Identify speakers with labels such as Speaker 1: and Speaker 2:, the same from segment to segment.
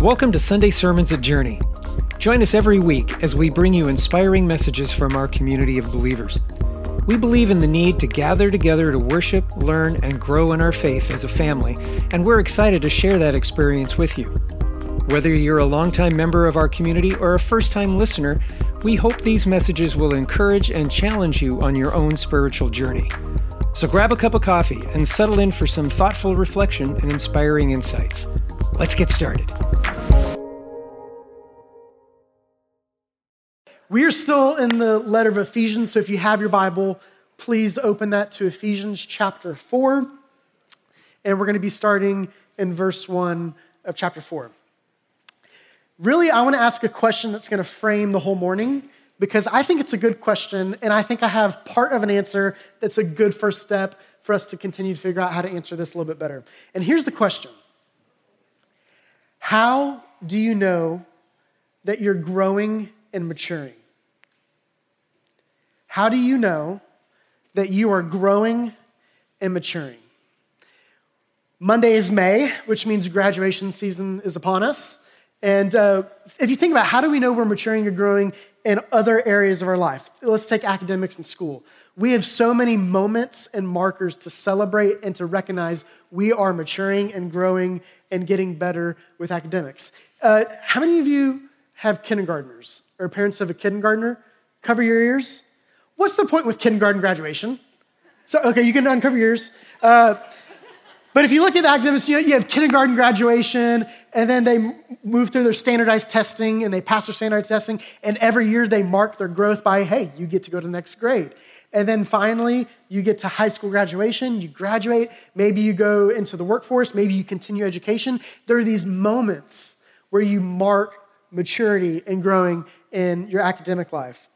Speaker 1: Welcome to Sunday Sermons at Journey. Join us every week as we bring you inspiring messages from our community of believers. We believe in the need to gather together to worship, learn, and grow in our faith as a family, and we're excited to share that experience with you. Whether you're a longtime member of our community or a first time listener, we hope these messages will encourage and challenge you on your own spiritual journey. So grab a cup of coffee and settle in for some thoughtful reflection and inspiring insights. Let's get started.
Speaker 2: We are still in the letter of Ephesians, so if you have your Bible, please open that to Ephesians chapter 4. And we're going to be starting in verse 1 of chapter 4. Really, I want to ask a question that's going to frame the whole morning because I think it's a good question, and I think I have part of an answer that's a good first step for us to continue to figure out how to answer this a little bit better. And here's the question How do you know that you're growing and maturing? How do you know that you are growing and maturing? Monday is May, which means graduation season is upon us. And uh, if you think about how do we know we're maturing or growing in other areas of our life, let's take academics and school. We have so many moments and markers to celebrate and to recognize we are maturing and growing and getting better with academics. Uh, how many of you have kindergartners or parents of a kindergartner? Cover your ears. What's the point with kindergarten graduation? So, okay, you can uncover your ears. Uh, but if you look at the academics, you, know, you have kindergarten graduation, and then they move through their standardized testing and they pass their standardized testing, and every year they mark their growth by, hey, you get to go to the next grade. And then finally, you get to high school graduation, you graduate, maybe you go into the workforce, maybe you continue education. There are these moments where you mark maturity and growing in your academic life.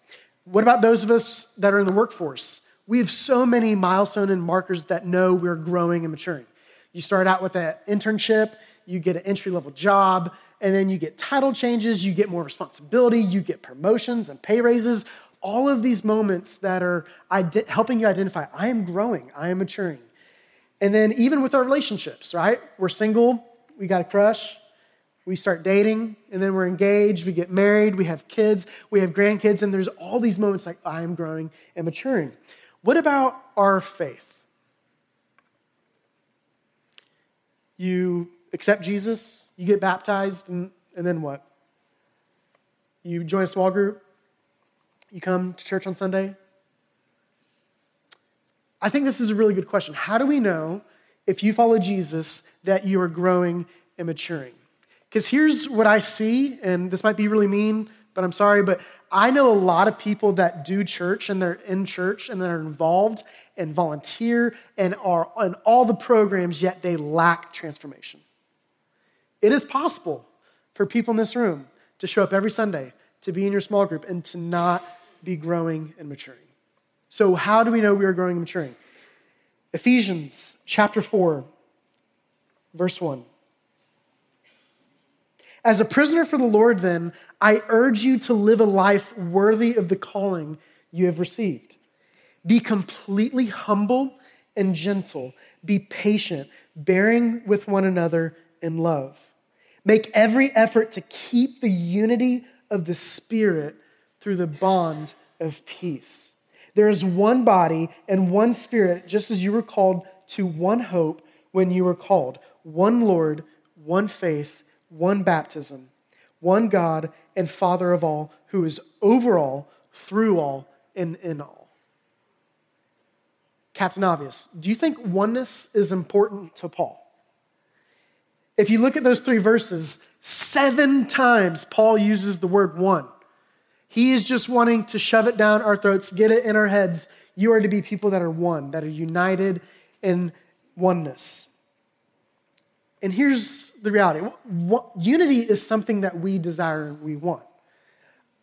Speaker 2: What about those of us that are in the workforce? We have so many milestone and markers that know we're growing and maturing. You start out with an internship, you get an entry level job, and then you get title changes, you get more responsibility, you get promotions and pay raises. All of these moments that are helping you identify, I am growing, I am maturing. And then even with our relationships, right? We're single, we got a crush, we start dating, and then we're engaged, we get married, we have kids, we have grandkids, and there's all these moments like, I am growing and maturing. What about our faith? You accept Jesus, you get baptized, and, and then what? You join a small group, you come to church on Sunday. I think this is a really good question. How do we know if you follow Jesus that you are growing and maturing? Because here's what I see, and this might be really mean, but I'm sorry, but I know a lot of people that do church and they're in church and they're involved and volunteer and are on all the programs, yet they lack transformation. It is possible for people in this room to show up every Sunday, to be in your small group, and to not be growing and maturing. So, how do we know we are growing and maturing? Ephesians chapter 4, verse 1. As a prisoner for the Lord, then, I urge you to live a life worthy of the calling you have received. Be completely humble and gentle. Be patient, bearing with one another in love. Make every effort to keep the unity of the Spirit through the bond of peace. There is one body and one Spirit, just as you were called to one hope when you were called, one Lord, one faith one baptism, one God and Father of all, who is over all, through all, and in all. Captain Obvious, do you think oneness is important to Paul? If you look at those three verses, seven times Paul uses the word one. He is just wanting to shove it down our throats, get it in our heads. You are to be people that are one, that are united in oneness. And here's the reality unity is something that we desire and we want.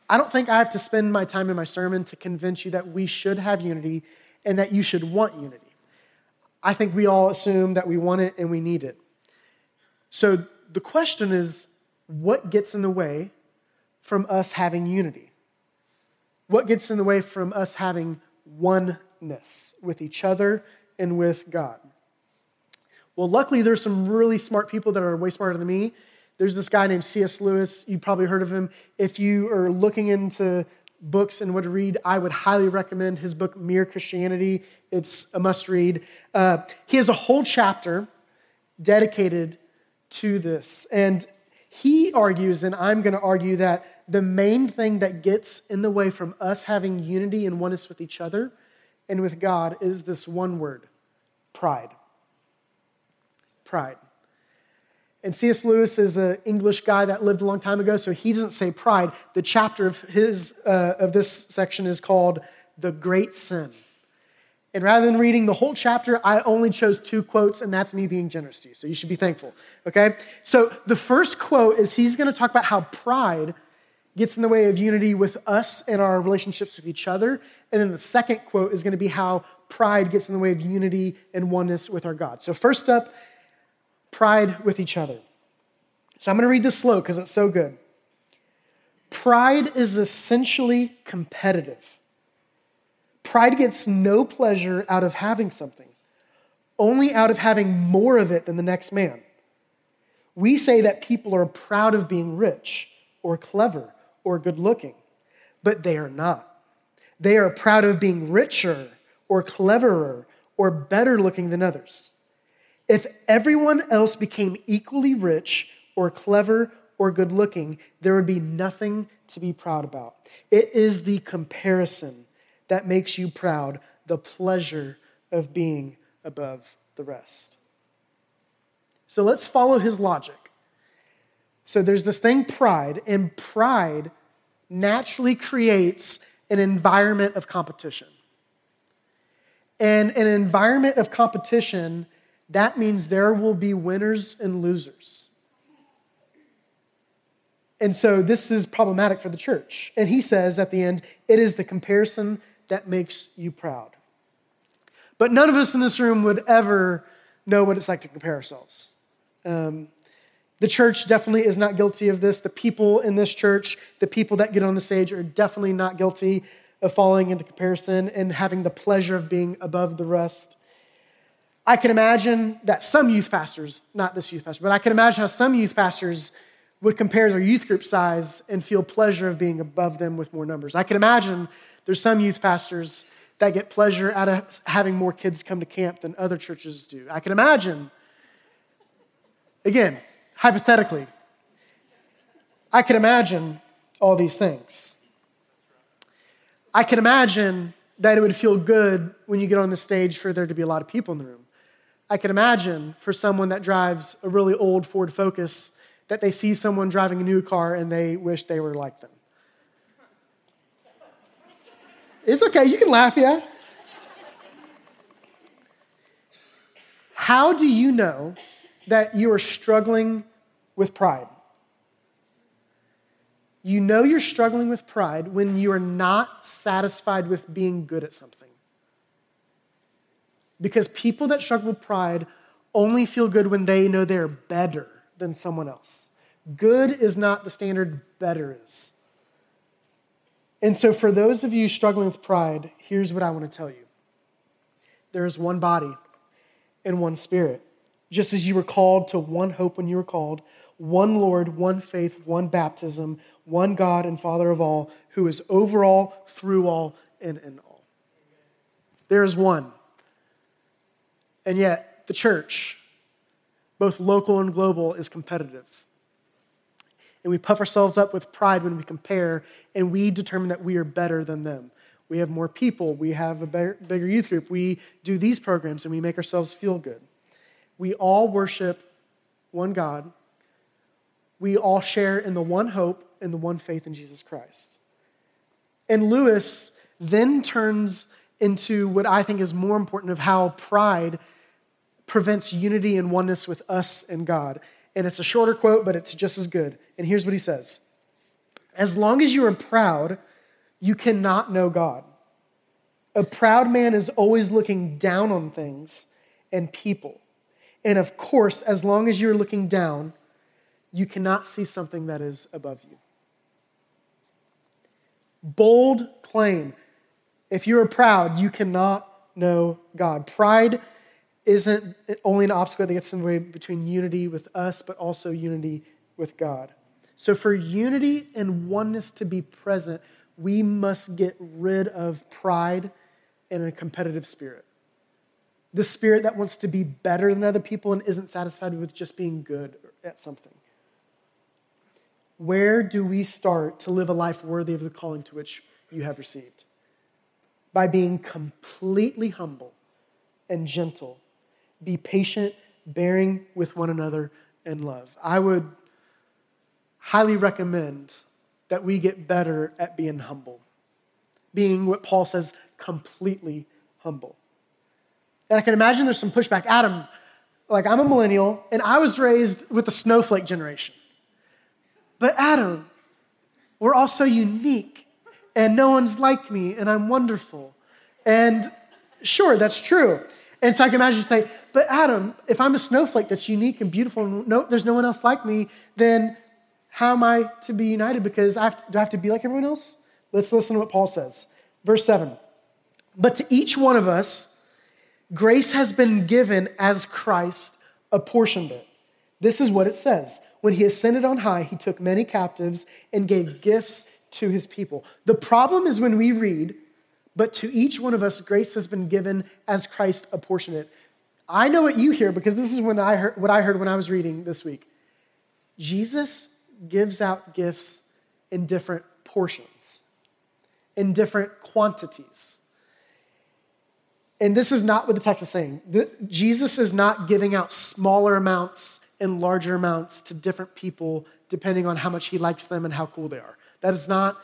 Speaker 2: I don't think I have to spend my time in my sermon to convince you that we should have unity and that you should want unity. I think we all assume that we want it and we need it. So the question is what gets in the way from us having unity? What gets in the way from us having oneness with each other and with God? Well, luckily, there's some really smart people that are way smarter than me There's this guy named C.S. Lewis. You've probably heard of him. If you are looking into books and to read, I would highly recommend his book, Mere Christianity. It's a must read. Uh, he has a whole chapter dedicated to this. And he argues, and I'm going to argue, that the main thing that gets in the way from us having unity and oneness with each other and with God is this one word pride. Pride. And C.S. Lewis is an English guy that lived a long time ago, so he doesn't say pride. The chapter of, his, uh, of this section is called The Great Sin. And rather than reading the whole chapter, I only chose two quotes, and that's me being generous to you. So you should be thankful. Okay? So the first quote is he's going to talk about how pride gets in the way of unity with us and our relationships with each other. And then the second quote is going to be how pride gets in the way of unity and oneness with our God. So, first up, pride with each other. So I'm going to read this slow because it's so good. Pride is essentially competitive. Pride gets no pleasure out of having something, only out of having more of it than the next man. We say that people are proud of being rich or clever or good looking, but they are not. They are proud of being richer or cleverer or better looking than others. If everyone else became equally rich or clever or good looking, there would be nothing to be proud about. It is the comparison that makes you proud, the pleasure of being above the rest. So let's follow his logic. So there's this thing, pride, and pride naturally creates an environment of competition. And an environment of competition that means there will be winners and losers. And so this is problematic for the church. And he says at the end, it is the comparison that makes you proud. But none of us in this room would ever know what it's like to compare ourselves. Um, the church definitely is not guilty of this. The people in this church, the people that get on the stage, are definitely not guilty of falling into comparison and having the pleasure of being above the rest. I can imagine that some youth pastors, not this youth pastor, but I can imagine how some youth pastors would compare their youth group size and feel pleasure of being above them with more numbers. I can imagine there's some youth pastors that get pleasure out of having more kids come to camp than other churches do. I can imagine, again, hypothetically, I can imagine all these things. I can imagine that it would feel good when you get on the stage for there to be a lot of people in the room. I can imagine for someone that drives a really old Ford Focus that they see someone driving a new car and they wish they were like them. It's okay, you can laugh, yeah? How do you know that you are struggling with pride? You know you're struggling with pride when you are not satisfied with being good at something. Because people that struggle with pride only feel good when they know they're better than someone else. Good is not the standard, better is. And so, for those of you struggling with pride, here's what I want to tell you there is one body and one spirit. Just as you were called to one hope when you were called, one Lord, one faith, one baptism, one God and Father of all, who is over all, through all, and in all. There is one. And yet, the church, both local and global, is competitive. And we puff ourselves up with pride when we compare, and we determine that we are better than them. We have more people, we have a better, bigger youth group, we do these programs, and we make ourselves feel good. We all worship one God. We all share in the one hope and the one faith in Jesus Christ. And Lewis then turns into what I think is more important of how pride prevents unity and oneness with us and God. And it's a shorter quote, but it's just as good. And here's what he says As long as you are proud, you cannot know God. A proud man is always looking down on things and people. And of course, as long as you're looking down, you cannot see something that is above you. Bold claim. If you are proud, you cannot know God. Pride isn't only an obstacle that gets in the way between unity with us, but also unity with God. So, for unity and oneness to be present, we must get rid of pride and a competitive spirit. The spirit that wants to be better than other people and isn't satisfied with just being good at something. Where do we start to live a life worthy of the calling to which you have received? By being completely humble and gentle. Be patient, bearing with one another in love. I would highly recommend that we get better at being humble, being what Paul says, completely humble. And I can imagine there's some pushback. Adam, like I'm a millennial, and I was raised with the snowflake generation. But Adam, we're all so unique, and no one's like me, and I'm wonderful. And sure, that's true. And so I can imagine you say, but Adam, if I'm a snowflake that's unique and beautiful, and no, there's no one else like me, then how am I to be united? Because I to, do I have to be like everyone else? Let's listen to what Paul says. Verse 7. But to each one of us, grace has been given as Christ apportioned it. This is what it says. When he ascended on high, he took many captives and gave gifts to his people. The problem is when we read, but to each one of us, grace has been given as Christ apportioned it. I know what you hear because this is when I heard, what I heard when I was reading this week. Jesus gives out gifts in different portions, in different quantities. And this is not what the text is saying. The, Jesus is not giving out smaller amounts and larger amounts to different people depending on how much he likes them and how cool they are. That is not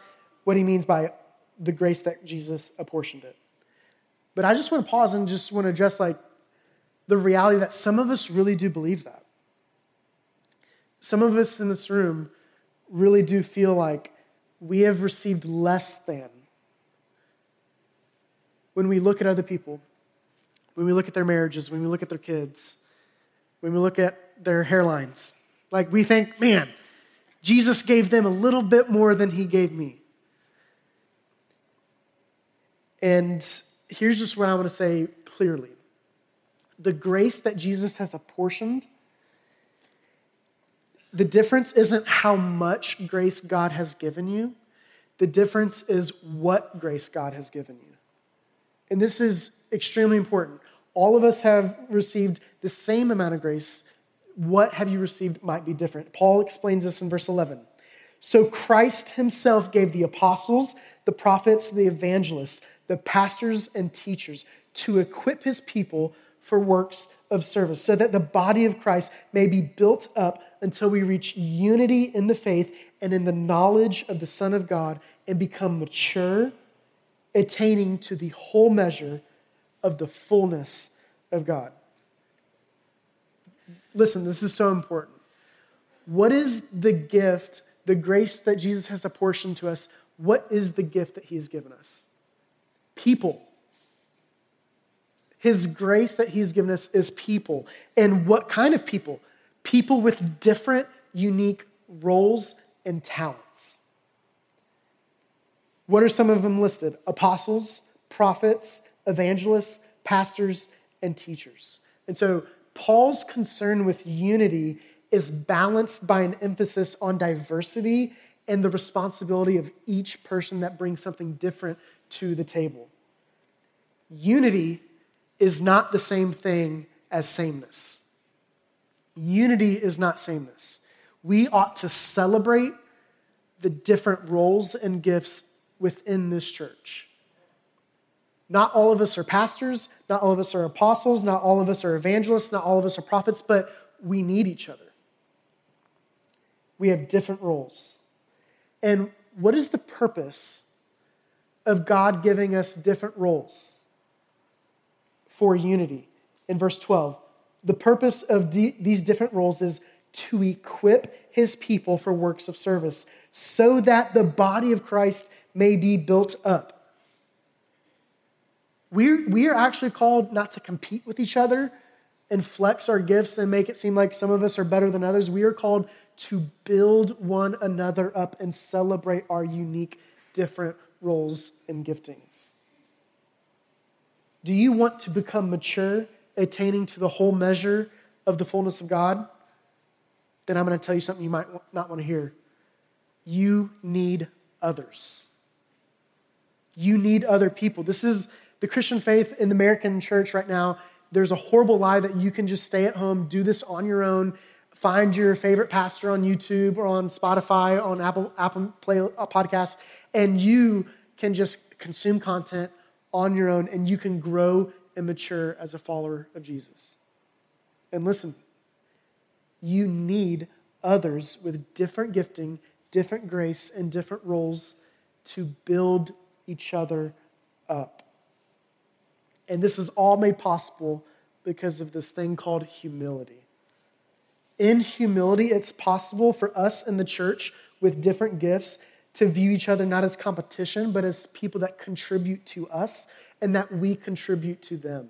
Speaker 2: what he means by the grace that Jesus apportioned it. But I just want to pause and just want to address like the reality that some of us really do believe that. Some of us in this room really do feel like we have received less than when we look at other people, when we look at their marriages, when we look at their kids, when we look at their hairlines. Like we think, man, Jesus gave them a little bit more than he gave me. And here's just what I want to say clearly the grace that Jesus has apportioned the difference isn't how much grace God has given you, the difference is what grace God has given you. And this is extremely important. All of us have received the same amount of grace. What have you received might be different. Paul explains this in verse 11. So Christ himself gave the apostles, the prophets, the evangelists, the pastors, and teachers to equip his people for works of service, so that the body of Christ may be built up until we reach unity in the faith and in the knowledge of the Son of God and become mature, attaining to the whole measure of the fullness of God. Listen, this is so important. What is the gift, the grace that Jesus has apportioned to us? What is the gift that He has given us? People. His grace that He's given us is people. And what kind of people? People with different, unique roles and talents. What are some of them listed? Apostles, prophets, evangelists, pastors, and teachers. And so Paul's concern with unity is balanced by an emphasis on diversity and the responsibility of each person that brings something different to the table. Unity is not the same thing as sameness. Unity is not sameness. We ought to celebrate the different roles and gifts within this church. Not all of us are pastors, not all of us are apostles, not all of us are evangelists, not all of us are prophets, but we need each other. We have different roles. And what is the purpose of God giving us different roles? for unity. In verse 12, the purpose of these different roles is to equip his people for works of service so that the body of Christ may be built up. We're, we are actually called not to compete with each other and flex our gifts and make it seem like some of us are better than others. We are called to build one another up and celebrate our unique, different roles and giftings. Do you want to become mature, attaining to the whole measure of the fullness of God? then I'm going to tell you something you might not want to hear. You need others. You need other people. This is the Christian faith in the American church right now. There's a horrible lie that you can just stay at home, do this on your own, find your favorite pastor on YouTube or on Spotify, on Apple, Apple Play uh, Podcasts, and you can just consume content on your own and you can grow and mature as a follower of Jesus. And listen, you need others with different gifting, different grace, and different roles to build each other up. And this is all made possible because of this thing called humility. In humility, it's possible for us in the church with different gifts to view each other not as competition, but as people that contribute to us and that we contribute to them.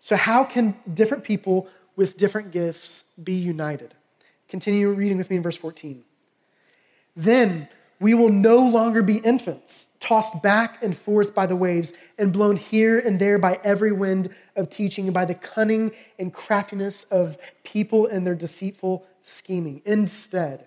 Speaker 2: So, how can different people with different gifts be united? Continue reading with me in verse 14. Then we will no longer be infants, tossed back and forth by the waves and blown here and there by every wind of teaching and by the cunning and craftiness of people and their deceitful scheming. Instead,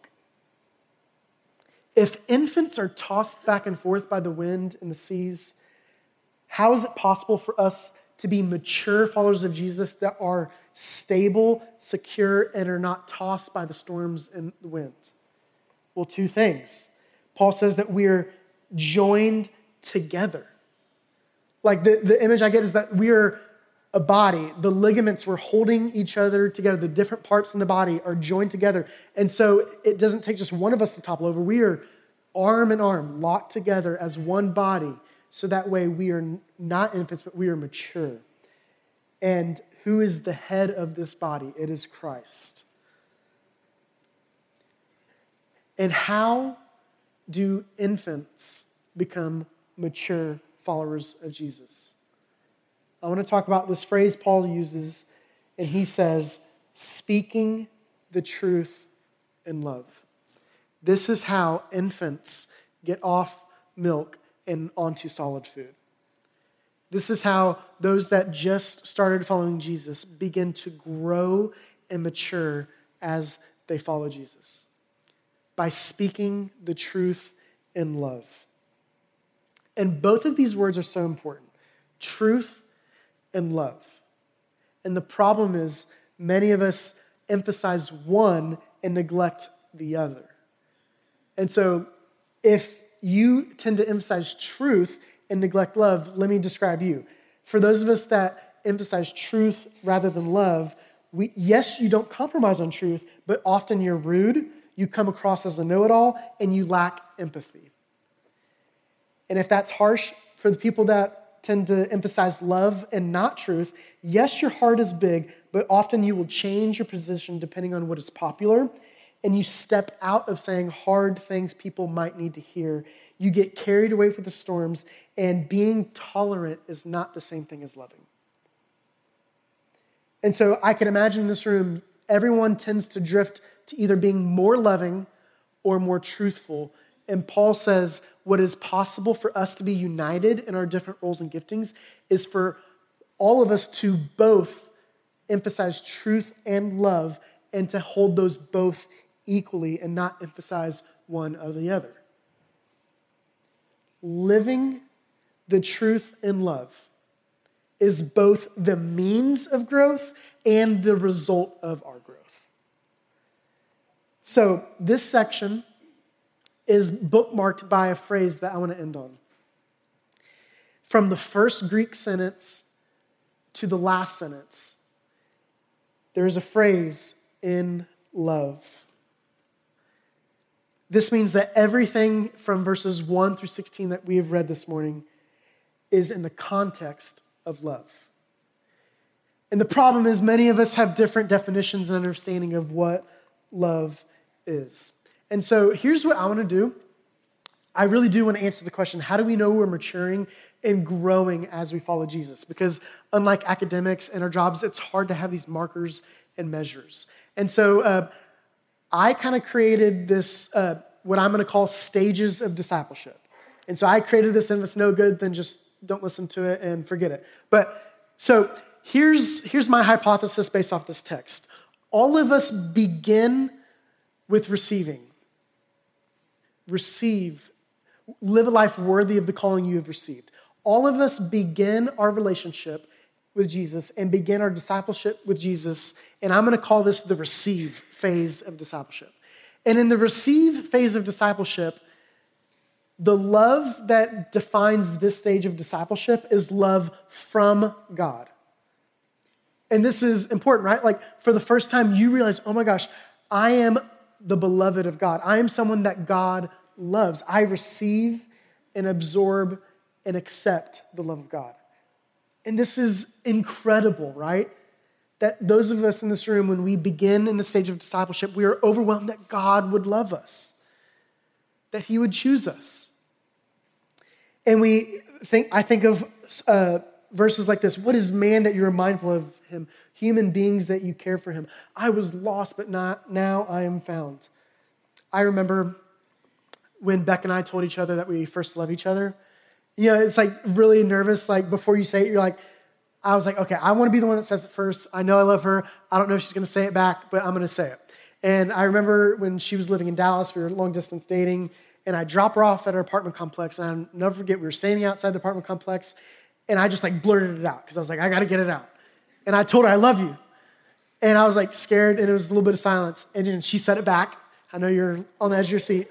Speaker 2: If infants are tossed back and forth by the wind and the seas, how is it possible for us to be mature followers of Jesus that are stable, secure, and are not tossed by the storms and the wind? Well, two things. Paul says that we're joined together. Like the, the image I get is that we're a body. The ligaments were holding each other together. The different parts in the body are joined together. And so it doesn't take just one of us to topple over. We are arm in arm, locked together as one body. So that way we are not infants, but we are mature. And who is the head of this body? It is Christ. And how do infants become mature followers of Jesus? I want to talk about this phrase Paul uses, and he says, speaking the truth in love. This is how infants get off milk and onto solid food. This is how those that just started following Jesus begin to grow and mature as they follow Jesus by speaking the truth in love. And both of these words are so important truth and love. And the problem is, many of us emphasize one and neglect the other. And so, if you tend to emphasize truth and neglect love, let me describe you. For those of us that emphasize truth rather than love, we, yes, you don't compromise on truth, but often you're rude you come across as a know it all and you lack empathy. And if that's harsh for the people that tend to emphasize love and not truth, yes, your heart is big, but often you will change your position depending on what is popular. And you step out of saying hard things people might need to hear. You get carried away with the storms, and being tolerant is not the same thing as loving. And so I can imagine in this room, everyone tends to drift to either being more loving or more truthful. And Paul says what is possible for us to be united in our different roles and giftings is for all of us to both emphasize truth and love and to hold those both equally and not emphasize one or the other. Living the truth in love is both the means of growth and the result of our growth. So, this section is bookmarked by a phrase that I want to end on. From the first Greek sentence to the last sentence, there is a phrase in love. This means that everything from verses 1 through 16 that we have read this morning is in the context of love. And the problem is, many of us have different definitions and understanding of what love is. And so here's what I want to do. I really do want to answer the question how do we know we're maturing and growing as we follow Jesus? Because unlike academics and our jobs, it's hard to have these markers and measures. And so uh, I kind of created this, uh, what I'm going to call stages of discipleship. And so I created this, and if it's no good, then just don't listen to it and forget it. But so here's, here's my hypothesis based off this text. All of us begin with receiving. Receive. Live a life worthy of the calling you have received. All of us begin our relationship with Jesus and begin our discipleship with Jesus. And I'm going to call this the receive phase of discipleship. And in the receive phase of discipleship, the love that defines this stage of discipleship is love from God. And this is important, right? Like for the first time, you realize, oh my gosh, I am the beloved of God. I am someone that God loves. I receive and absorb and accept the love of God. And this is incredible, right? That those of us in this room, when we begin in the stage of discipleship, we are overwhelmed that God would love us, that He would choose us. And we think, I think of uh, verses like this What is man that you are mindful of him? Human beings that you care for him. I was lost, but not, now I am found. I remember when Beck and I told each other that we first love each other. You know, it's like really nervous. Like before you say it, you're like, I was like, okay, I want to be the one that says it first. I know I love her. I don't know if she's going to say it back, but I'm going to say it. And I remember when she was living in Dallas, we were long distance dating, and I dropped her off at her apartment complex. And I'll never forget, we were standing outside the apartment complex, and I just like blurted it out because I was like, I got to get it out. And I told her, I love you. And I was like scared, and it was a little bit of silence. And then she said it back. I know you're on the edge of your seat.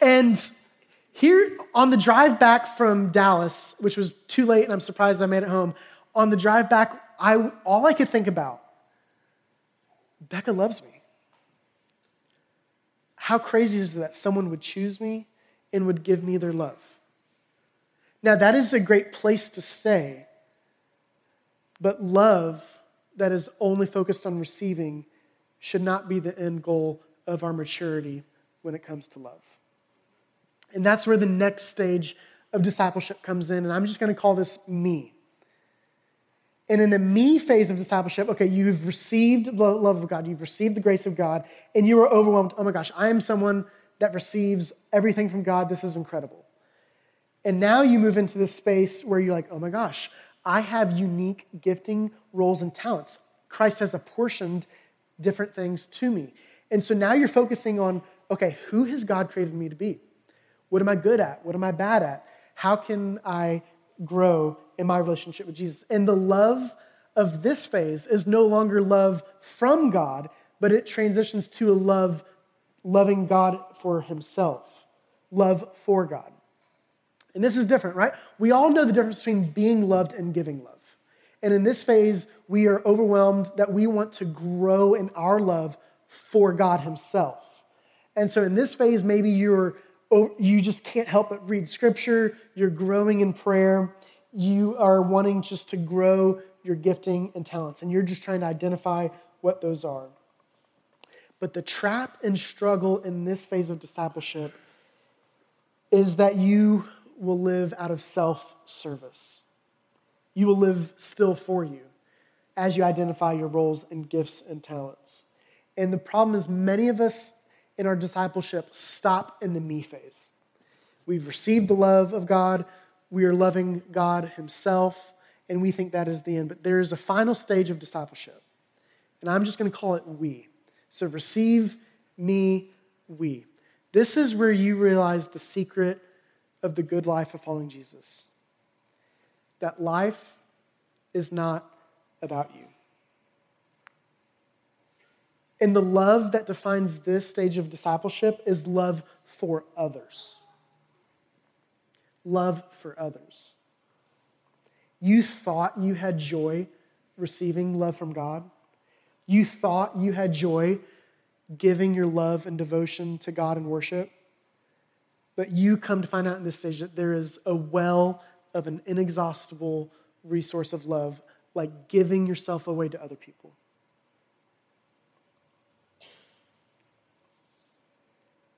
Speaker 2: and here on the drive back from Dallas, which was too late, and I'm surprised I made it home, on the drive back, I, all I could think about, Becca loves me. How crazy is it that someone would choose me and would give me their love? Now, that is a great place to stay, but love that is only focused on receiving should not be the end goal of our maturity when it comes to love. And that's where the next stage of discipleship comes in. And I'm just going to call this me. And in the me phase of discipleship, okay, you've received the love of God, you've received the grace of God, and you are overwhelmed. Oh my gosh, I am someone that receives everything from God. This is incredible. And now you move into this space where you're like, oh my gosh, I have unique gifting, roles, and talents. Christ has apportioned different things to me. And so now you're focusing on, okay, who has God created me to be? What am I good at? What am I bad at? How can I grow in my relationship with Jesus? And the love of this phase is no longer love from God, but it transitions to a love loving God for himself, love for God. And this is different, right? We all know the difference between being loved and giving love. And in this phase, we are overwhelmed that we want to grow in our love for God Himself. And so in this phase, maybe you're oh, you just can't help but read scripture, you're growing in prayer, you are wanting just to grow your gifting and talents, and you're just trying to identify what those are. But the trap and struggle in this phase of discipleship is that you will live out of self service. You will live still for you as you identify your roles and gifts and talents. And the problem is, many of us in our discipleship stop in the me phase. We've received the love of God, we are loving God Himself, and we think that is the end. But there is a final stage of discipleship, and I'm just going to call it we. So receive me, we. This is where you realize the secret of the good life of following Jesus that life is not about you. And the love that defines this stage of discipleship is love for others. Love for others. You thought you had joy receiving love from God. You thought you had joy giving your love and devotion to God and worship. But you come to find out in this stage that there is a well of an inexhaustible resource of love, like giving yourself away to other people.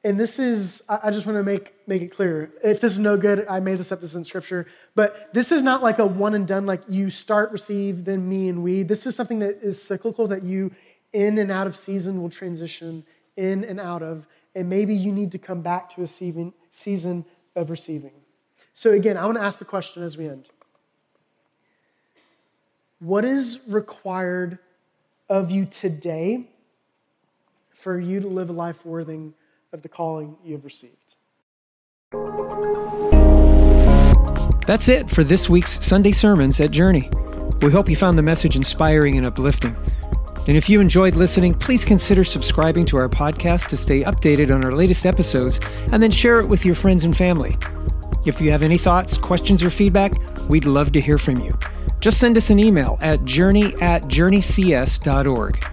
Speaker 2: and this is, I just want to make, make it clear. If this is no good, I made this up, this is in scripture. But this is not like a one and done, like you start, receive, then me and we. This is something that is cyclical that you, in and out of season, will transition in and out of. And maybe you need to come back to a season of receiving. So, again, I want to ask the question as we end What is required of you today for you to live a life worthy of the calling you have received.
Speaker 1: That's it for this week's Sunday Sermons at Journey. We hope you found the message inspiring and uplifting. And if you enjoyed listening, please consider subscribing to our podcast to stay updated on our latest episodes and then share it with your friends and family. If you have any thoughts, questions, or feedback, we'd love to hear from you. Just send us an email at journey at journeycs.org.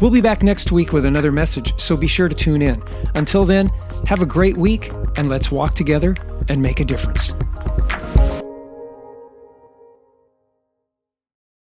Speaker 1: We'll be back next week with another message, so be sure to tune in. Until then, have a great week, and let's walk together and make a difference.